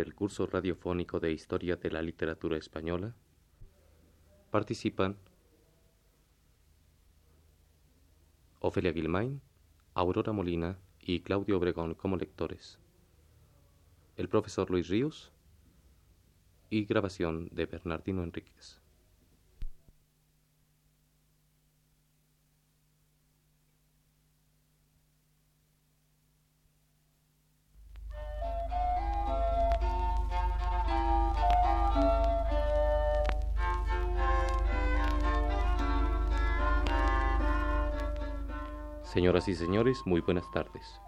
del curso radiofónico de Historia de la Literatura Española participan Ofelia Guilmain, Aurora Molina y Claudio Obregón como lectores. El profesor Luis Ríos y grabación de Bernardino Enríquez. Señoras y señores, muy buenas tardes.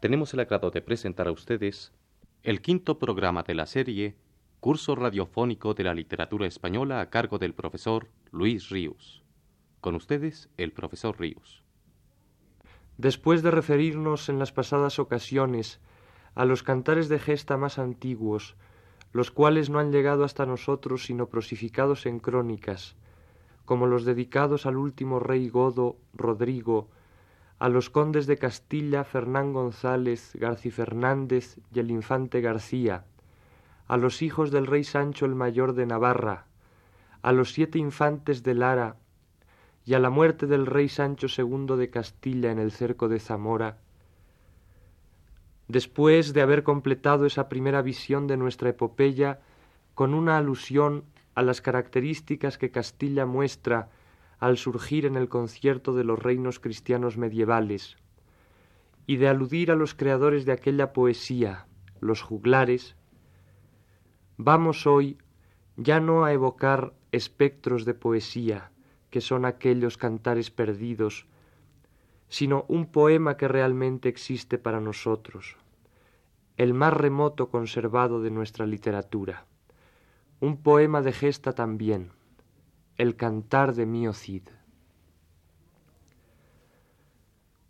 Tenemos el agrado de presentar a ustedes el quinto programa de la serie Curso Radiofónico de la Literatura Española a cargo del profesor Luis Ríos. Con ustedes, el profesor Ríos. Después de referirnos en las pasadas ocasiones a los cantares de gesta más antiguos, los cuales no han llegado hasta nosotros sino prosificados en crónicas, como los dedicados al último rey godo, Rodrigo, a los condes de Castilla Fernán González, Garci Fernández y el infante García, a los hijos del rey Sancho el Mayor de Navarra, a los siete infantes de Lara y a la muerte del rey Sancho II de Castilla en el cerco de Zamora, después de haber completado esa primera visión de nuestra epopeya con una alusión a las características que Castilla muestra al surgir en el concierto de los reinos cristianos medievales, y de aludir a los creadores de aquella poesía, los juglares, vamos hoy ya no a evocar espectros de poesía, que son aquellos cantares perdidos, sino un poema que realmente existe para nosotros, el más remoto conservado de nuestra literatura, un poema de gesta también, el cantar de Mío Cid.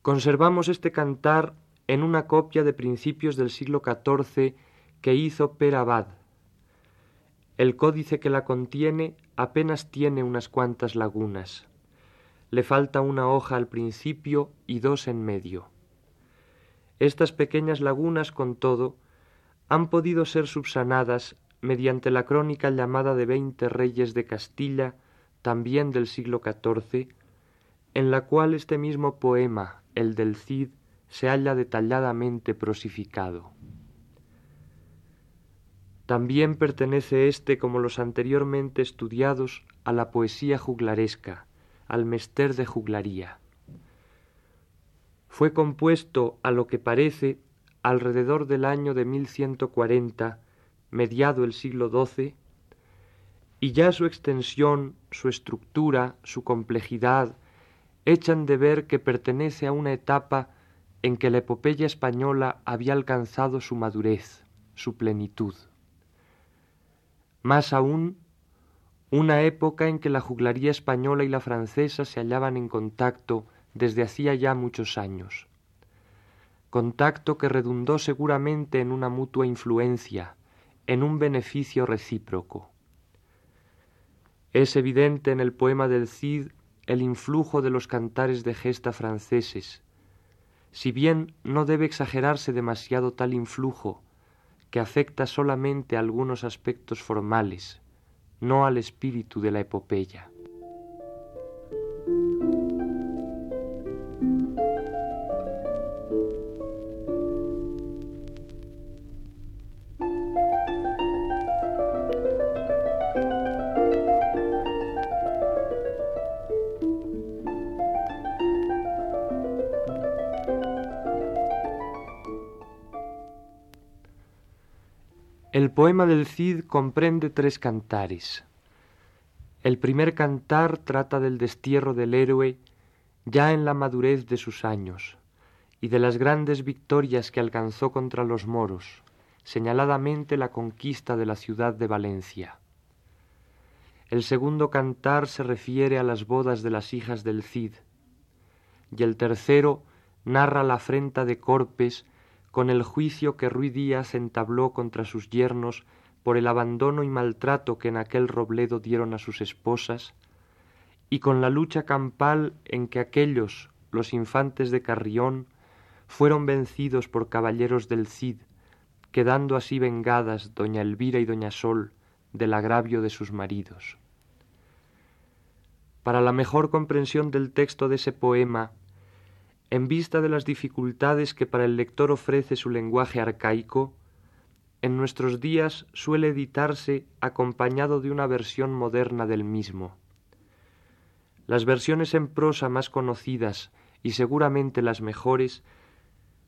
Conservamos este cantar en una copia de principios del siglo XIV que hizo Per Abad. El códice que la contiene apenas tiene unas cuantas lagunas. Le falta una hoja al principio y dos en medio. Estas pequeñas lagunas, con todo, han podido ser subsanadas mediante la crónica llamada de veinte reyes de Castilla también del siglo XIV, en la cual este mismo poema, el del Cid, se halla detalladamente prosificado. También pertenece éste, como los anteriormente estudiados, a la poesía juglaresca, al mester de juglaría. Fue compuesto, a lo que parece, alrededor del año de 1140, mediado el siglo XII, y ya su extensión, su estructura, su complejidad, echan de ver que pertenece a una etapa en que la epopeya española había alcanzado su madurez, su plenitud. Más aún, una época en que la juglaría española y la francesa se hallaban en contacto desde hacía ya muchos años. Contacto que redundó seguramente en una mutua influencia, en un beneficio recíproco. Es evidente en el poema del Cid el influjo de los cantares de gesta franceses, si bien no debe exagerarse demasiado tal influjo, que afecta solamente a algunos aspectos formales, no al espíritu de la epopeya. Poema del Cid comprende tres cantares. El primer cantar trata del destierro del héroe ya en la madurez de sus años y de las grandes victorias que alcanzó contra los moros, señaladamente la conquista de la ciudad de Valencia. El segundo cantar se refiere a las bodas de las hijas del Cid, y el tercero narra la afrenta de Corpes con el juicio que Ruy Díaz entabló contra sus yernos por el abandono y maltrato que en aquel robledo dieron a sus esposas, y con la lucha campal en que aquellos, los infantes de Carrión, fueron vencidos por caballeros del Cid, quedando así vengadas doña Elvira y doña Sol del agravio de sus maridos. Para la mejor comprensión del texto de ese poema, en vista de las dificultades que para el lector ofrece su lenguaje arcaico, en nuestros días suele editarse acompañado de una versión moderna del mismo. Las versiones en prosa más conocidas y seguramente las mejores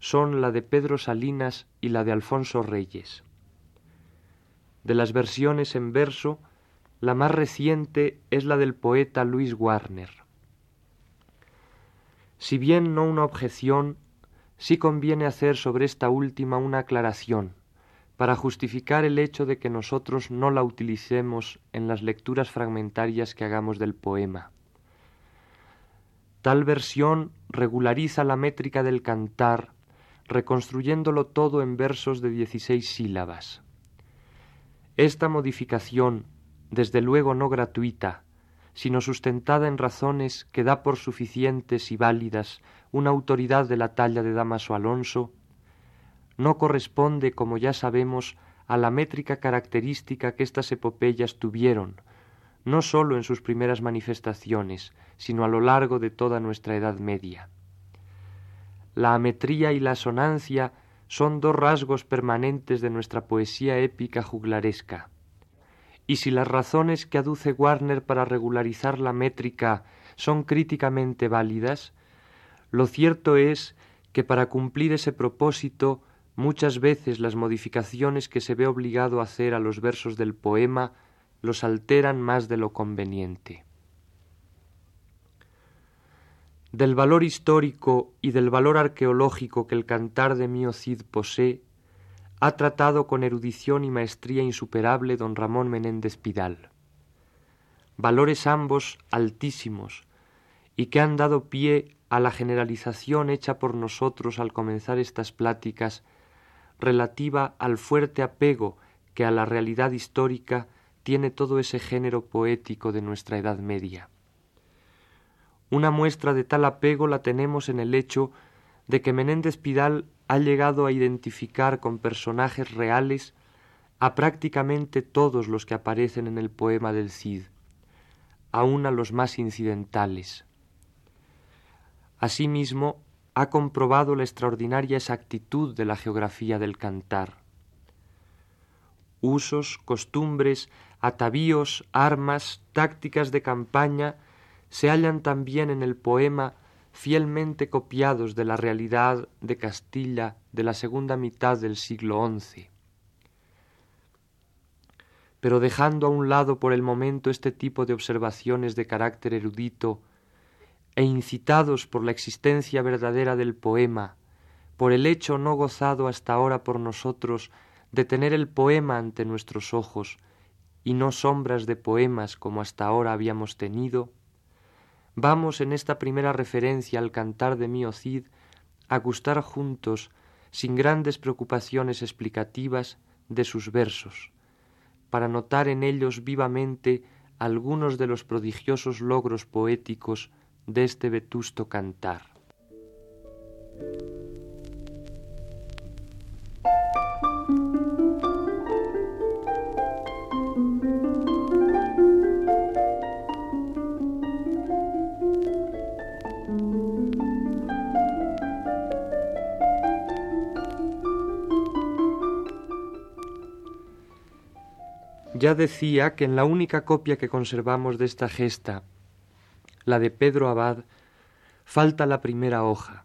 son la de Pedro Salinas y la de Alfonso Reyes. De las versiones en verso, la más reciente es la del poeta Luis Warner. Si bien no una objeción, sí conviene hacer sobre esta última una aclaración, para justificar el hecho de que nosotros no la utilicemos en las lecturas fragmentarias que hagamos del poema. Tal versión regulariza la métrica del cantar, reconstruyéndolo todo en versos de dieciséis sílabas. Esta modificación, desde luego no gratuita, sino sustentada en razones que da por suficientes y válidas una autoridad de la talla de Damaso Alonso, no corresponde, como ya sabemos, a la métrica característica que estas epopeyas tuvieron, no sólo en sus primeras manifestaciones, sino a lo largo de toda nuestra Edad Media. La ametría y la asonancia son dos rasgos permanentes de nuestra poesía épica juglaresca. Y si las razones que aduce Warner para regularizar la métrica son críticamente válidas, lo cierto es que para cumplir ese propósito muchas veces las modificaciones que se ve obligado a hacer a los versos del poema los alteran más de lo conveniente. Del valor histórico y del valor arqueológico que el cantar de Mio Cid posee, ha tratado con erudición y maestría insuperable don Ramón Menéndez Pidal. Valores ambos altísimos, y que han dado pie a la generalización hecha por nosotros al comenzar estas pláticas relativa al fuerte apego que a la realidad histórica tiene todo ese género poético de nuestra Edad Media. Una muestra de tal apego la tenemos en el hecho de que Menéndez Pidal ha llegado a identificar con personajes reales a prácticamente todos los que aparecen en el poema del Cid, aun a los más incidentales. Asimismo, ha comprobado la extraordinaria exactitud de la geografía del cantar. Usos, costumbres, atavíos, armas, tácticas de campaña se hallan también en el poema fielmente copiados de la realidad de Castilla de la segunda mitad del siglo XI. Pero dejando a un lado por el momento este tipo de observaciones de carácter erudito e incitados por la existencia verdadera del poema, por el hecho no gozado hasta ahora por nosotros de tener el poema ante nuestros ojos y no sombras de poemas como hasta ahora habíamos tenido, vamos en esta primera referencia al cantar de Mío Cid a gustar juntos, sin grandes preocupaciones explicativas, de sus versos, para notar en ellos vivamente algunos de los prodigiosos logros poéticos de este vetusto cantar. Ya decía que en la única copia que conservamos de esta gesta, la de Pedro Abad, falta la primera hoja.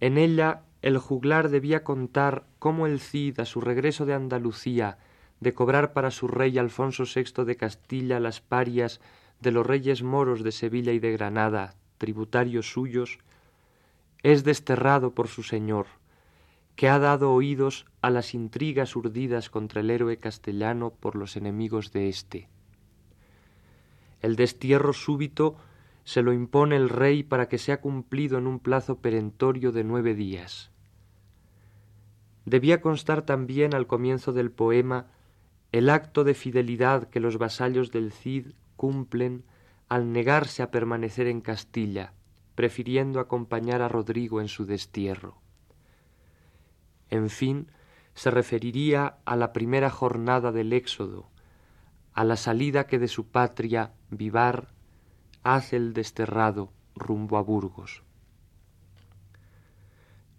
En ella el juglar debía contar cómo el Cid, a su regreso de Andalucía, de cobrar para su rey Alfonso VI de Castilla las parias de los reyes moros de Sevilla y de Granada, tributarios suyos, es desterrado por su señor, que ha dado oídos a las intrigas urdidas contra el héroe castellano por los enemigos de éste. El destierro súbito se lo impone el rey para que sea cumplido en un plazo perentorio de nueve días. Debía constar también al comienzo del poema el acto de fidelidad que los vasallos del Cid cumplen al negarse a permanecer en Castilla, prefiriendo acompañar a Rodrigo en su destierro. En fin, se referiría a la primera jornada del Éxodo, a la salida que de su patria, Vivar, hace el desterrado rumbo a Burgos.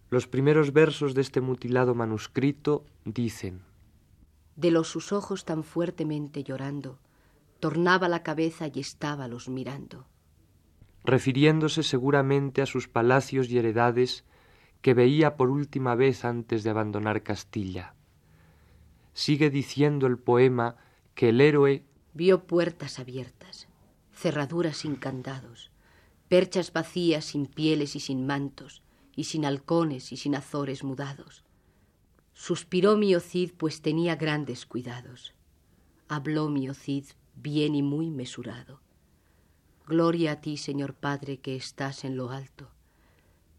Los primeros versos de este mutilado manuscrito dicen De los sus ojos tan fuertemente llorando, tornaba la cabeza y estábalos mirando. Refiriéndose seguramente a sus palacios y heredades que veía por última vez antes de abandonar Castilla. Sigue diciendo el poema que el héroe vio puertas abiertas, cerraduras sin candados, perchas vacías sin pieles y sin mantos, y sin halcones y sin azores mudados. Suspiró mi Cid, pues tenía grandes cuidados. Habló mi Cid bien y muy mesurado. Gloria a ti, Señor Padre, que estás en lo alto.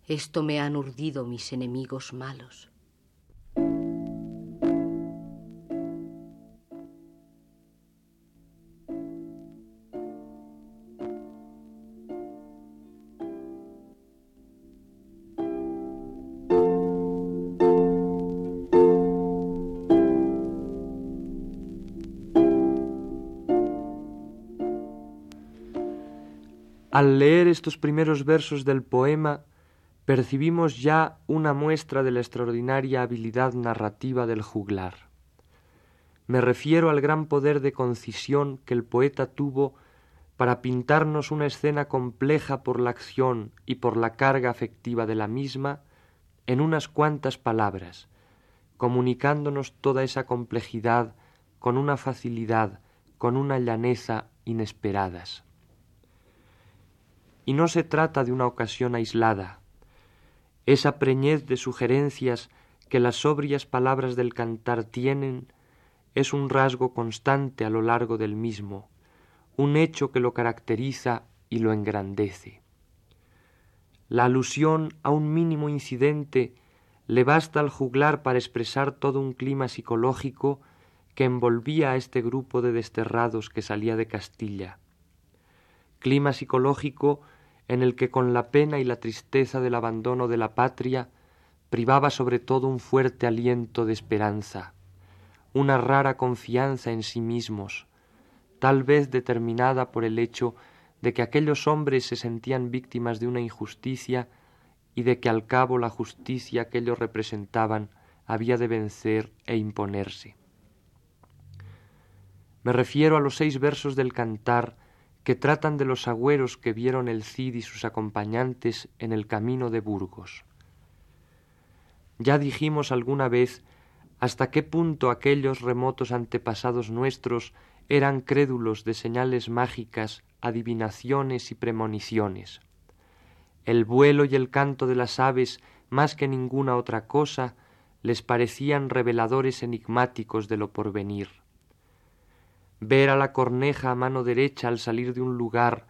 Esto me han urdido mis enemigos malos. Al leer estos primeros versos del poema, percibimos ya una muestra de la extraordinaria habilidad narrativa del juglar. Me refiero al gran poder de concisión que el poeta tuvo para pintarnos una escena compleja por la acción y por la carga afectiva de la misma en unas cuantas palabras, comunicándonos toda esa complejidad con una facilidad, con una llaneza inesperadas. Y no se trata de una ocasión aislada. Esa preñez de sugerencias que las sobrias palabras del cantar tienen es un rasgo constante a lo largo del mismo, un hecho que lo caracteriza y lo engrandece. La alusión a un mínimo incidente le basta al juglar para expresar todo un clima psicológico que envolvía a este grupo de desterrados que salía de Castilla. Clima psicológico en el que con la pena y la tristeza del abandono de la patria privaba sobre todo un fuerte aliento de esperanza, una rara confianza en sí mismos, tal vez determinada por el hecho de que aquellos hombres se sentían víctimas de una injusticia y de que al cabo la justicia que ellos representaban había de vencer e imponerse. Me refiero a los seis versos del cantar que tratan de los agüeros que vieron el Cid y sus acompañantes en el camino de Burgos. Ya dijimos alguna vez hasta qué punto aquellos remotos antepasados nuestros eran crédulos de señales mágicas, adivinaciones y premoniciones. El vuelo y el canto de las aves, más que ninguna otra cosa, les parecían reveladores enigmáticos de lo porvenir. Ver a la corneja a mano derecha al salir de un lugar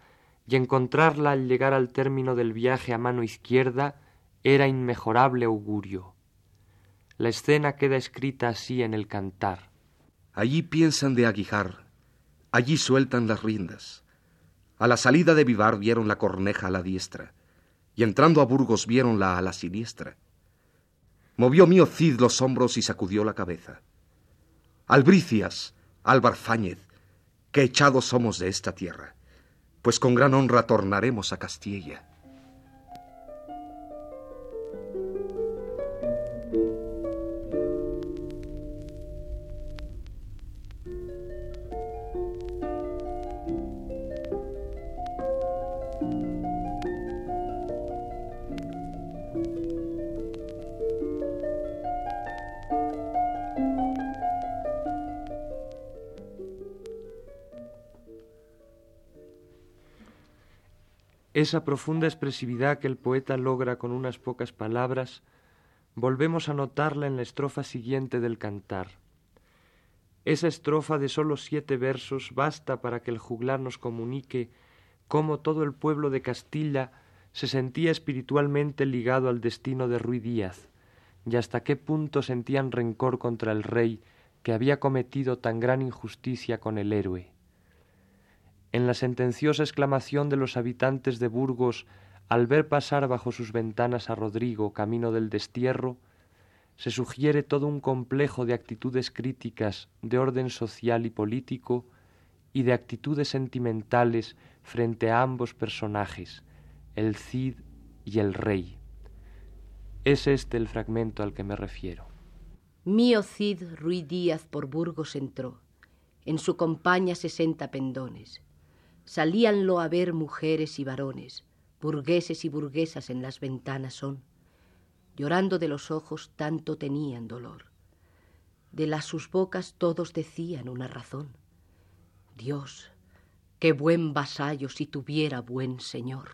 y encontrarla al llegar al término del viaje a mano izquierda era inmejorable augurio. La escena queda escrita así en el cantar. Allí piensan de aguijar, allí sueltan las riendas. A la salida de Vivar vieron la corneja a la diestra, y entrando a Burgos vieronla a la siniestra. Movió mío Cid los hombros y sacudió la cabeza. Albricias, Álvar Fáñez, que echados somos de esta tierra, pues con gran honra tornaremos a Castilla. Esa profunda expresividad que el poeta logra con unas pocas palabras, volvemos a notarla en la estrofa siguiente del cantar. Esa estrofa de sólo siete versos basta para que el juglar nos comunique cómo todo el pueblo de Castilla se sentía espiritualmente ligado al destino de Ruy Díaz, y hasta qué punto sentían rencor contra el rey que había cometido tan gran injusticia con el héroe en la sentenciosa exclamación de los habitantes de Burgos al ver pasar bajo sus ventanas a Rodrigo camino del destierro, se sugiere todo un complejo de actitudes críticas de orden social y político y de actitudes sentimentales frente a ambos personajes, el Cid y el Rey. Es este el fragmento al que me refiero. Mío Cid Ruiz Díaz por Burgos entró, en su compañía sesenta pendones. Salíanlo a ver mujeres y varones, burgueses y burguesas en las ventanas son. Llorando de los ojos tanto tenían dolor. De las sus bocas todos decían una razón. Dios, qué buen vasallo si tuviera buen señor.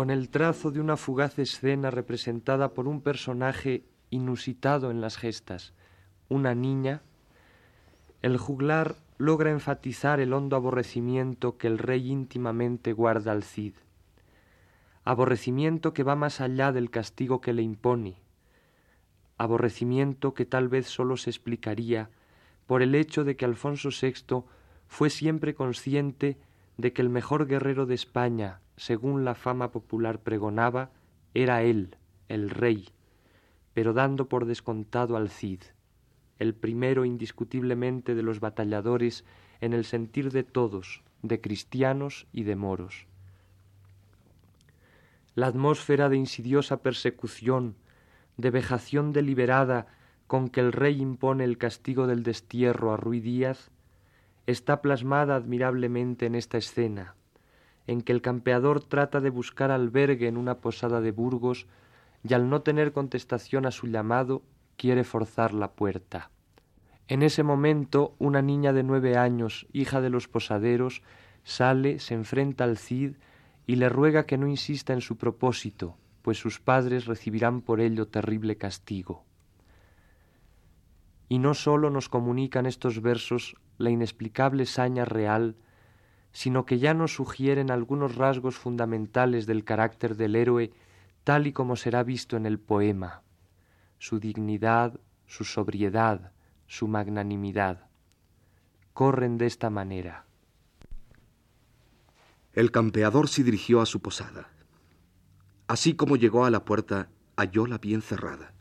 Con el trazo de una fugaz escena representada por un personaje inusitado en las gestas, una niña, el juglar logra enfatizar el hondo aborrecimiento que el rey íntimamente guarda al Cid, aborrecimiento que va más allá del castigo que le impone, aborrecimiento que tal vez sólo se explicaría por el hecho de que Alfonso VI fue siempre consciente de que el mejor guerrero de España según la fama popular pregonaba, era él, el rey, pero dando por descontado al Cid, el primero indiscutiblemente de los batalladores en el sentir de todos, de cristianos y de moros. La atmósfera de insidiosa persecución, de vejación deliberada con que el rey impone el castigo del destierro a Ruy Díaz, está plasmada admirablemente en esta escena, en que el campeador trata de buscar albergue en una posada de Burgos y al no tener contestación a su llamado quiere forzar la puerta. En ese momento una niña de nueve años, hija de los posaderos, sale, se enfrenta al Cid y le ruega que no insista en su propósito, pues sus padres recibirán por ello terrible castigo. Y no sólo nos comunican estos versos la inexplicable saña real sino que ya nos sugieren algunos rasgos fundamentales del carácter del héroe tal y como será visto en el poema, su dignidad, su sobriedad, su magnanimidad. Corren de esta manera. El campeador se dirigió a su posada. Así como llegó a la puerta, hallóla bien cerrada,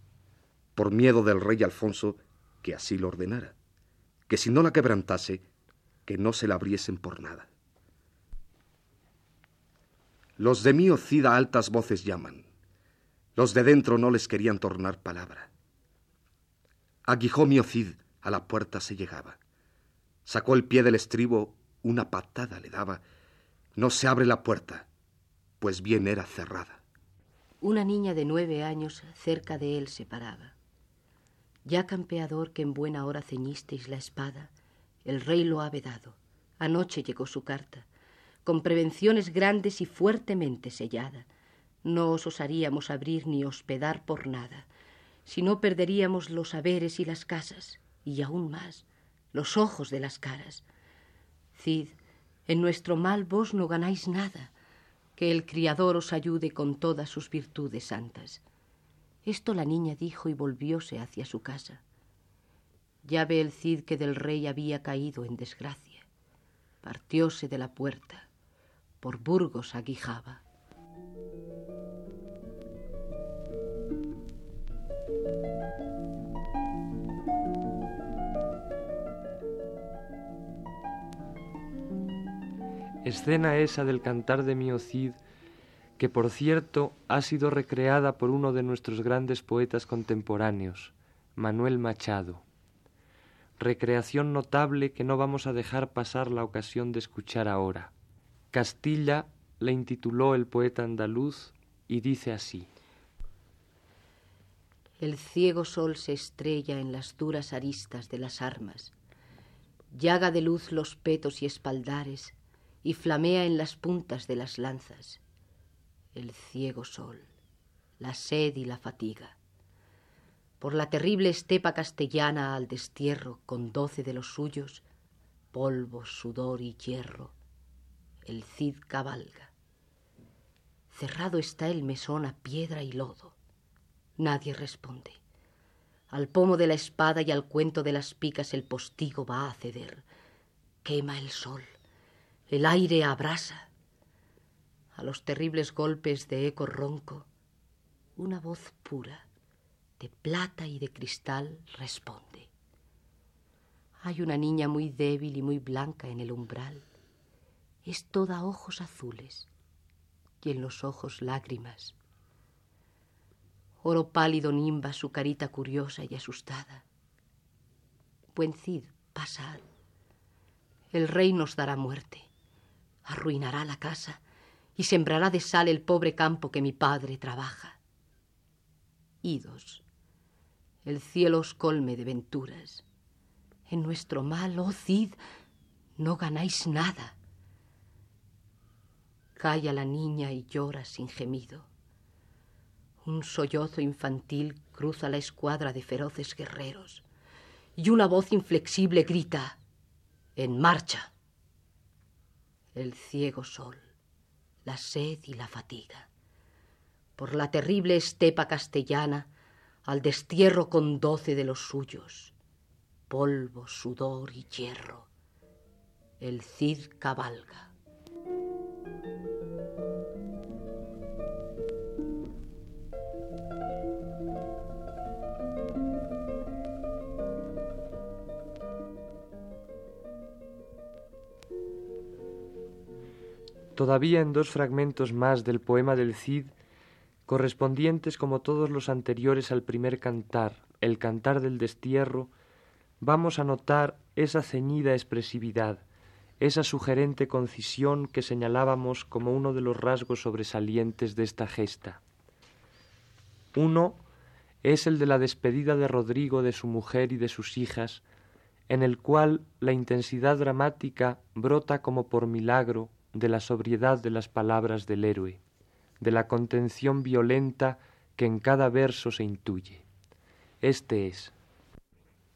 por miedo del rey Alfonso que así lo ordenara, que si no la quebrantase, que no se la abriesen por nada. Los de mí Cid a altas voces llaman. Los de dentro no les querían tornar palabra. Aguijó mi Cid, a la puerta se llegaba. Sacó el pie del estribo, una patada le daba. No se abre la puerta, pues bien era cerrada. Una niña de nueve años cerca de él se paraba. Ya campeador que en buena hora ceñisteis la espada, el rey lo ha vedado. Anoche llegó su carta con prevenciones grandes y fuertemente sellada. No os osaríamos abrir ni hospedar por nada, si no perderíamos los haberes y las casas, y aún más, los ojos de las caras. Cid, en nuestro mal vos no ganáis nada, que el criador os ayude con todas sus virtudes santas. Esto la niña dijo y volvióse hacia su casa. Ya ve el Cid que del rey había caído en desgracia. Partióse de la puerta por Burgos aguijaba. Escena esa del cantar de Miocid, que por cierto ha sido recreada por uno de nuestros grandes poetas contemporáneos, Manuel Machado. Recreación notable que no vamos a dejar pasar la ocasión de escuchar ahora. Castilla la intituló el poeta andaluz y dice así. El ciego sol se estrella en las duras aristas de las armas, llaga de luz los petos y espaldares y flamea en las puntas de las lanzas. El ciego sol, la sed y la fatiga. Por la terrible estepa castellana al destierro con doce de los suyos, polvo, sudor y hierro, el Cid cabalga. Cerrado está el mesón a piedra y lodo. Nadie responde. Al pomo de la espada y al cuento de las picas el postigo va a ceder. Quema el sol. El aire abrasa. A los terribles golpes de eco ronco, una voz pura, de plata y de cristal, responde. Hay una niña muy débil y muy blanca en el umbral. Es toda ojos azules y en los ojos lágrimas. Oro pálido nimba su carita curiosa y asustada. Buen Cid, pasad. El rey nos dará muerte, arruinará la casa y sembrará de sal el pobre campo que mi padre trabaja. Idos, el cielo os colme de venturas. En nuestro mal, oh Cid, no ganáis nada. Calla la niña y llora sin gemido. Un sollozo infantil cruza la escuadra de feroces guerreros y una voz inflexible grita, En marcha. El ciego sol, la sed y la fatiga. Por la terrible estepa castellana, al destierro con doce de los suyos, polvo, sudor y hierro, el Cid cabalga. Todavía en dos fragmentos más del poema del Cid, correspondientes como todos los anteriores al primer cantar, el cantar del destierro, vamos a notar esa ceñida expresividad, esa sugerente concisión que señalábamos como uno de los rasgos sobresalientes de esta gesta. Uno es el de la despedida de Rodrigo de su mujer y de sus hijas, en el cual la intensidad dramática brota como por milagro de la sobriedad de las palabras del héroe, de la contención violenta que en cada verso se intuye. Este es.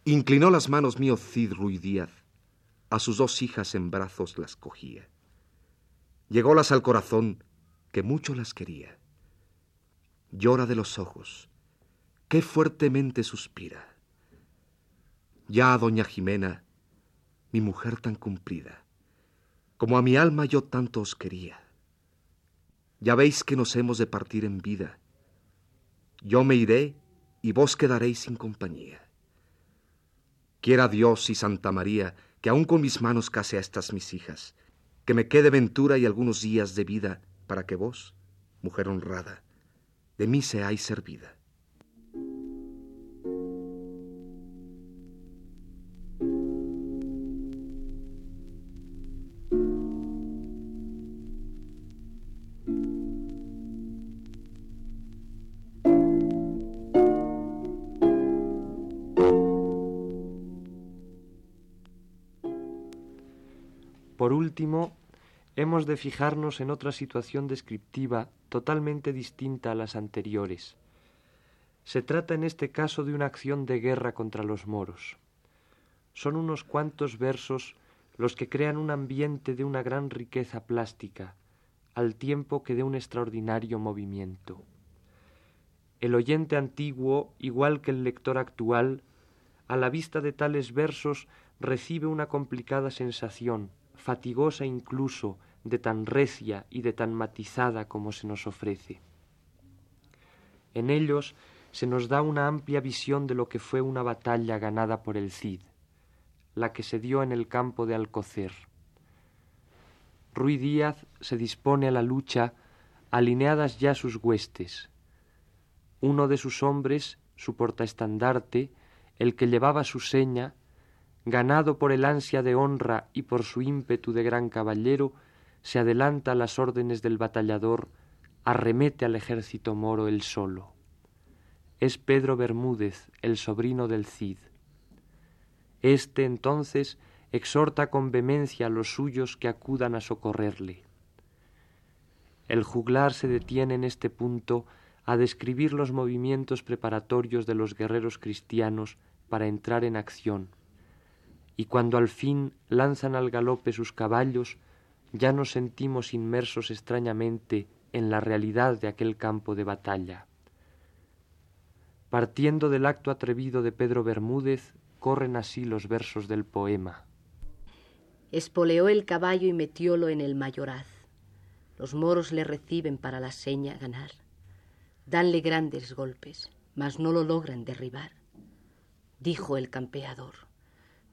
Inclinó las manos mío Cid Ruy Díaz, a sus dos hijas en brazos las cogía. Llególas al corazón, que mucho las quería. Llora de los ojos, qué fuertemente suspira. Ya, doña Jimena, mi mujer tan cumplida, como a mi alma yo tanto os quería. Ya veis que nos hemos de partir en vida. Yo me iré y vos quedaréis sin compañía. Quiera Dios y Santa María que aun con mis manos case a estas mis hijas, que me quede ventura y algunos días de vida para que vos, mujer honrada, de mí seáis servida. Último, hemos de fijarnos en otra situación descriptiva totalmente distinta a las anteriores. Se trata en este caso de una acción de guerra contra los moros. Son unos cuantos versos los que crean un ambiente de una gran riqueza plástica, al tiempo que de un extraordinario movimiento. El oyente antiguo, igual que el lector actual, a la vista de tales versos recibe una complicada sensación, fatigosa incluso de tan recia y de tan matizada como se nos ofrece. En ellos se nos da una amplia visión de lo que fue una batalla ganada por el Cid, la que se dio en el campo de Alcocer. Ruy Díaz se dispone a la lucha, alineadas ya sus huestes. Uno de sus hombres, su portaestandarte, el que llevaba su seña, ganado por el ansia de honra y por su ímpetu de gran caballero, se adelanta a las órdenes del batallador, arremete al ejército moro él solo. Es Pedro Bermúdez, el sobrino del Cid. Este entonces exhorta con vehemencia a los suyos que acudan a socorrerle. El juglar se detiene en este punto a describir los movimientos preparatorios de los guerreros cristianos para entrar en acción y cuando al fin lanzan al galope sus caballos, ya nos sentimos inmersos extrañamente en la realidad de aquel campo de batalla. Partiendo del acto atrevido de Pedro Bermúdez, corren así los versos del poema. Espoleó el caballo y metiólo en el mayoraz. Los moros le reciben para la seña ganar. Danle grandes golpes, mas no lo logran derribar. Dijo el campeador,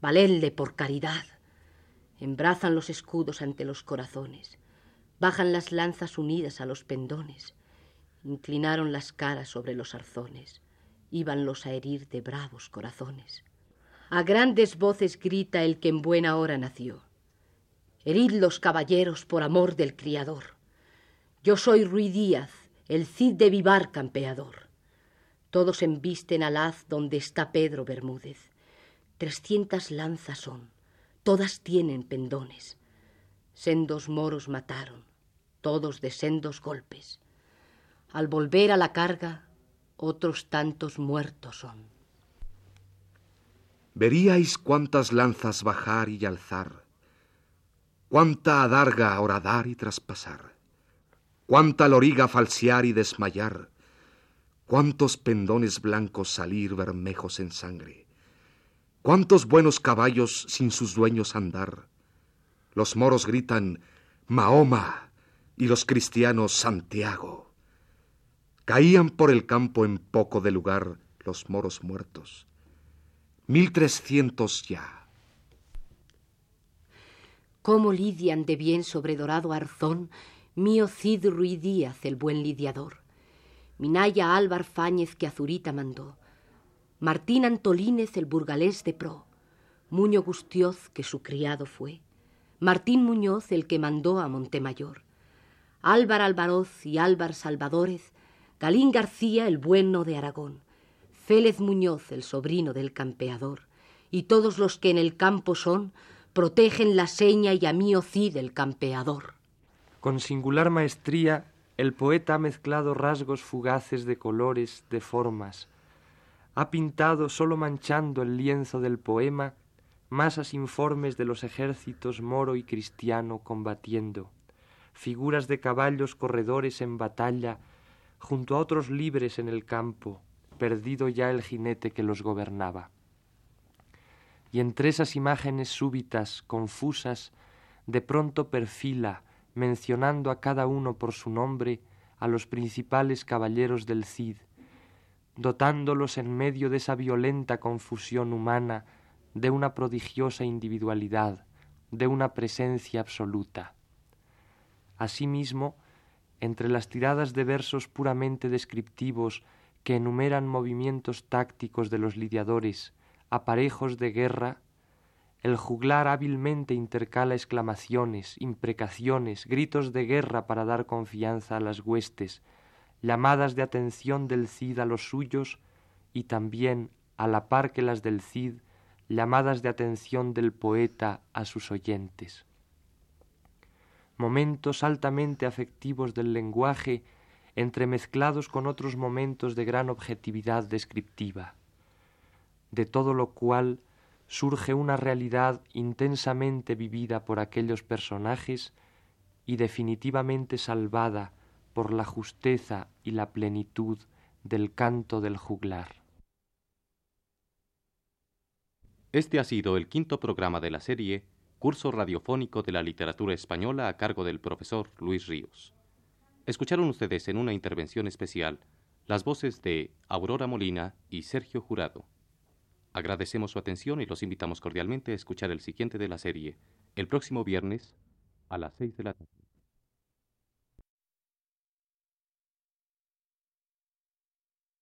valedle por caridad. Embrazan los escudos ante los corazones, bajan las lanzas unidas a los pendones, inclinaron las caras sobre los arzones, íbanlos a herir de bravos corazones. A grandes voces grita el que en buena hora nació. Herid los caballeros por amor del criador. Yo soy Ruy Díaz, el Cid de Vivar campeador. Todos embisten al haz donde está Pedro Bermúdez. Trescientas lanzas son, todas tienen pendones. Sendos moros mataron, todos de sendos golpes. Al volver a la carga, otros tantos muertos son. Veríais cuántas lanzas bajar y alzar, cuánta adarga horadar y traspasar, cuánta loriga falsear y desmayar, cuántos pendones blancos salir bermejos en sangre, cuántos buenos caballos sin sus dueños andar. Los moros gritan Mahoma y los cristianos Santiago. Caían por el campo en poco de lugar los moros muertos Mil trescientos ya. Cómo lidian de bien sobre dorado arzón mío Cid Ruy Díaz, el buen lidiador. Minaya Álvar Fáñez que Azurita mandó. Martín Antolínez, el burgalés de pro. Muño Gustioz, que su criado fue. Martín Muñoz, el que mandó a Montemayor. Álvar Alvaroz y Álvar Salvadórez. Galín García, el bueno de Aragón. Félez Muñoz, el sobrino del campeador, y todos los que en el campo son, protegen la seña y a mí Cid el campeador. Con singular maestría, el poeta ha mezclado rasgos fugaces de colores, de formas. Ha pintado, solo manchando el lienzo del poema, masas informes de los ejércitos moro y cristiano combatiendo, figuras de caballos corredores en batalla, junto a otros libres en el campo, perdido ya el jinete que los gobernaba. Y entre esas imágenes súbitas, confusas, de pronto perfila, mencionando a cada uno por su nombre, a los principales caballeros del Cid, dotándolos en medio de esa violenta confusión humana de una prodigiosa individualidad, de una presencia absoluta. Asimismo, entre las tiradas de versos puramente descriptivos que enumeran movimientos tácticos de los lidiadores, aparejos de guerra, el juglar hábilmente intercala exclamaciones, imprecaciones, gritos de guerra para dar confianza a las huestes, llamadas de atención del Cid a los suyos y también, a la par que las del Cid, llamadas de atención del poeta a sus oyentes. Momentos altamente afectivos del lenguaje entremezclados con otros momentos de gran objetividad descriptiva, de todo lo cual surge una realidad intensamente vivida por aquellos personajes y definitivamente salvada por la justeza y la plenitud del canto del juglar. Este ha sido el quinto programa de la serie Curso Radiofónico de la Literatura Española a cargo del profesor Luis Ríos. Escucharon ustedes en una intervención especial las voces de Aurora Molina y Sergio Jurado. Agradecemos su atención y los invitamos cordialmente a escuchar el siguiente de la serie, el próximo viernes a las seis de la tarde.